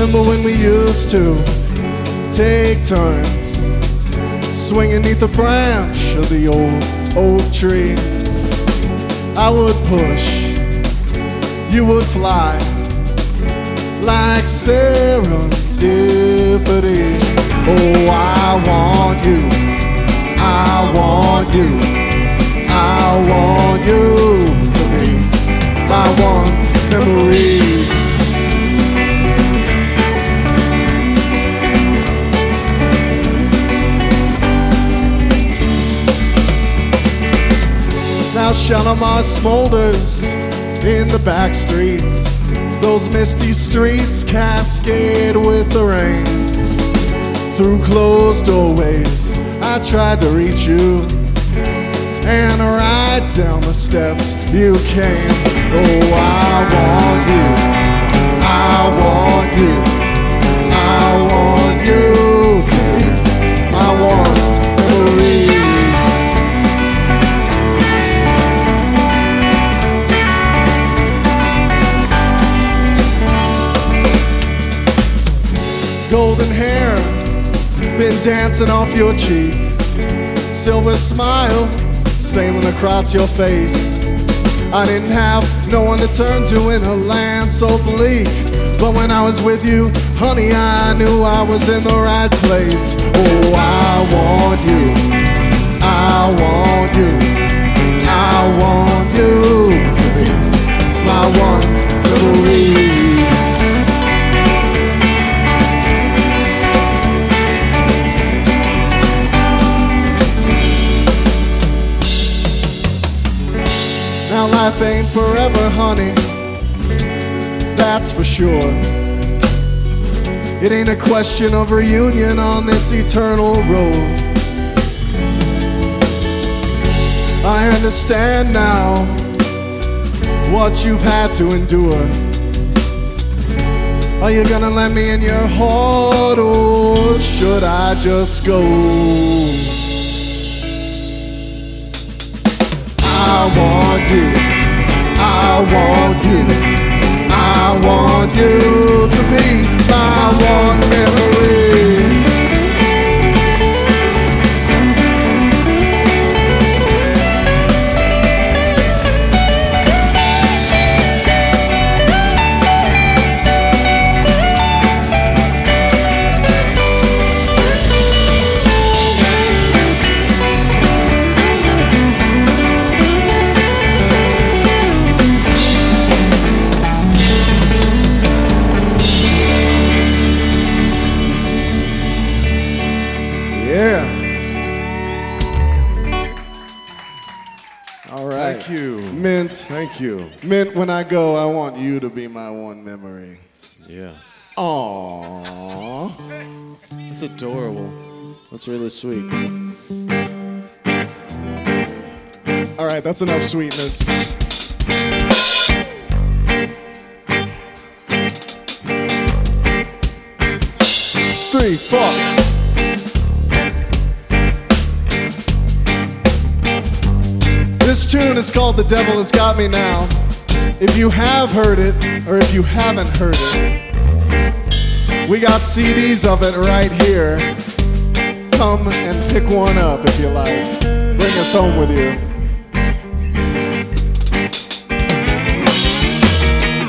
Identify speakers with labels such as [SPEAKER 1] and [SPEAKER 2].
[SPEAKER 1] Remember when we used to take turns swinging neath the branch of the old oak tree? I would push, you would fly like serendipity. Oh, I want you, I want you, I want you to be my one Now Shalimar smolders in the back streets. Those misty streets cascade with the rain. Through closed doorways, I tried to reach you. And right down the steps you came. Oh, I want you. I want you. Golden hair been dancing off your cheek. Silver smile sailing across your face. I didn't have no one to turn to in a land so bleak. But when i was with you honey i knew i was in the right place. Oh i want Now life ain't forever, honey. That's for sure. It ain't a question of reunion on this eternal road. I understand now what you've had to endure. Are you gonna let me in your heart or should I just go? Want you. I want you. I want you to be All right.
[SPEAKER 2] Thank you.
[SPEAKER 1] Mint.
[SPEAKER 2] Thank you.
[SPEAKER 1] Mint, when I go, I want you to be my one memory.
[SPEAKER 2] Yeah.
[SPEAKER 1] Aww. That's adorable. That's really sweet. All right, that's enough sweetness. Three, four. Tune is called The Devil Has Got Me Now. If you have heard it, or if you haven't heard it, we got CDs of it right here. Come and pick one up if you like. Bring us home with you.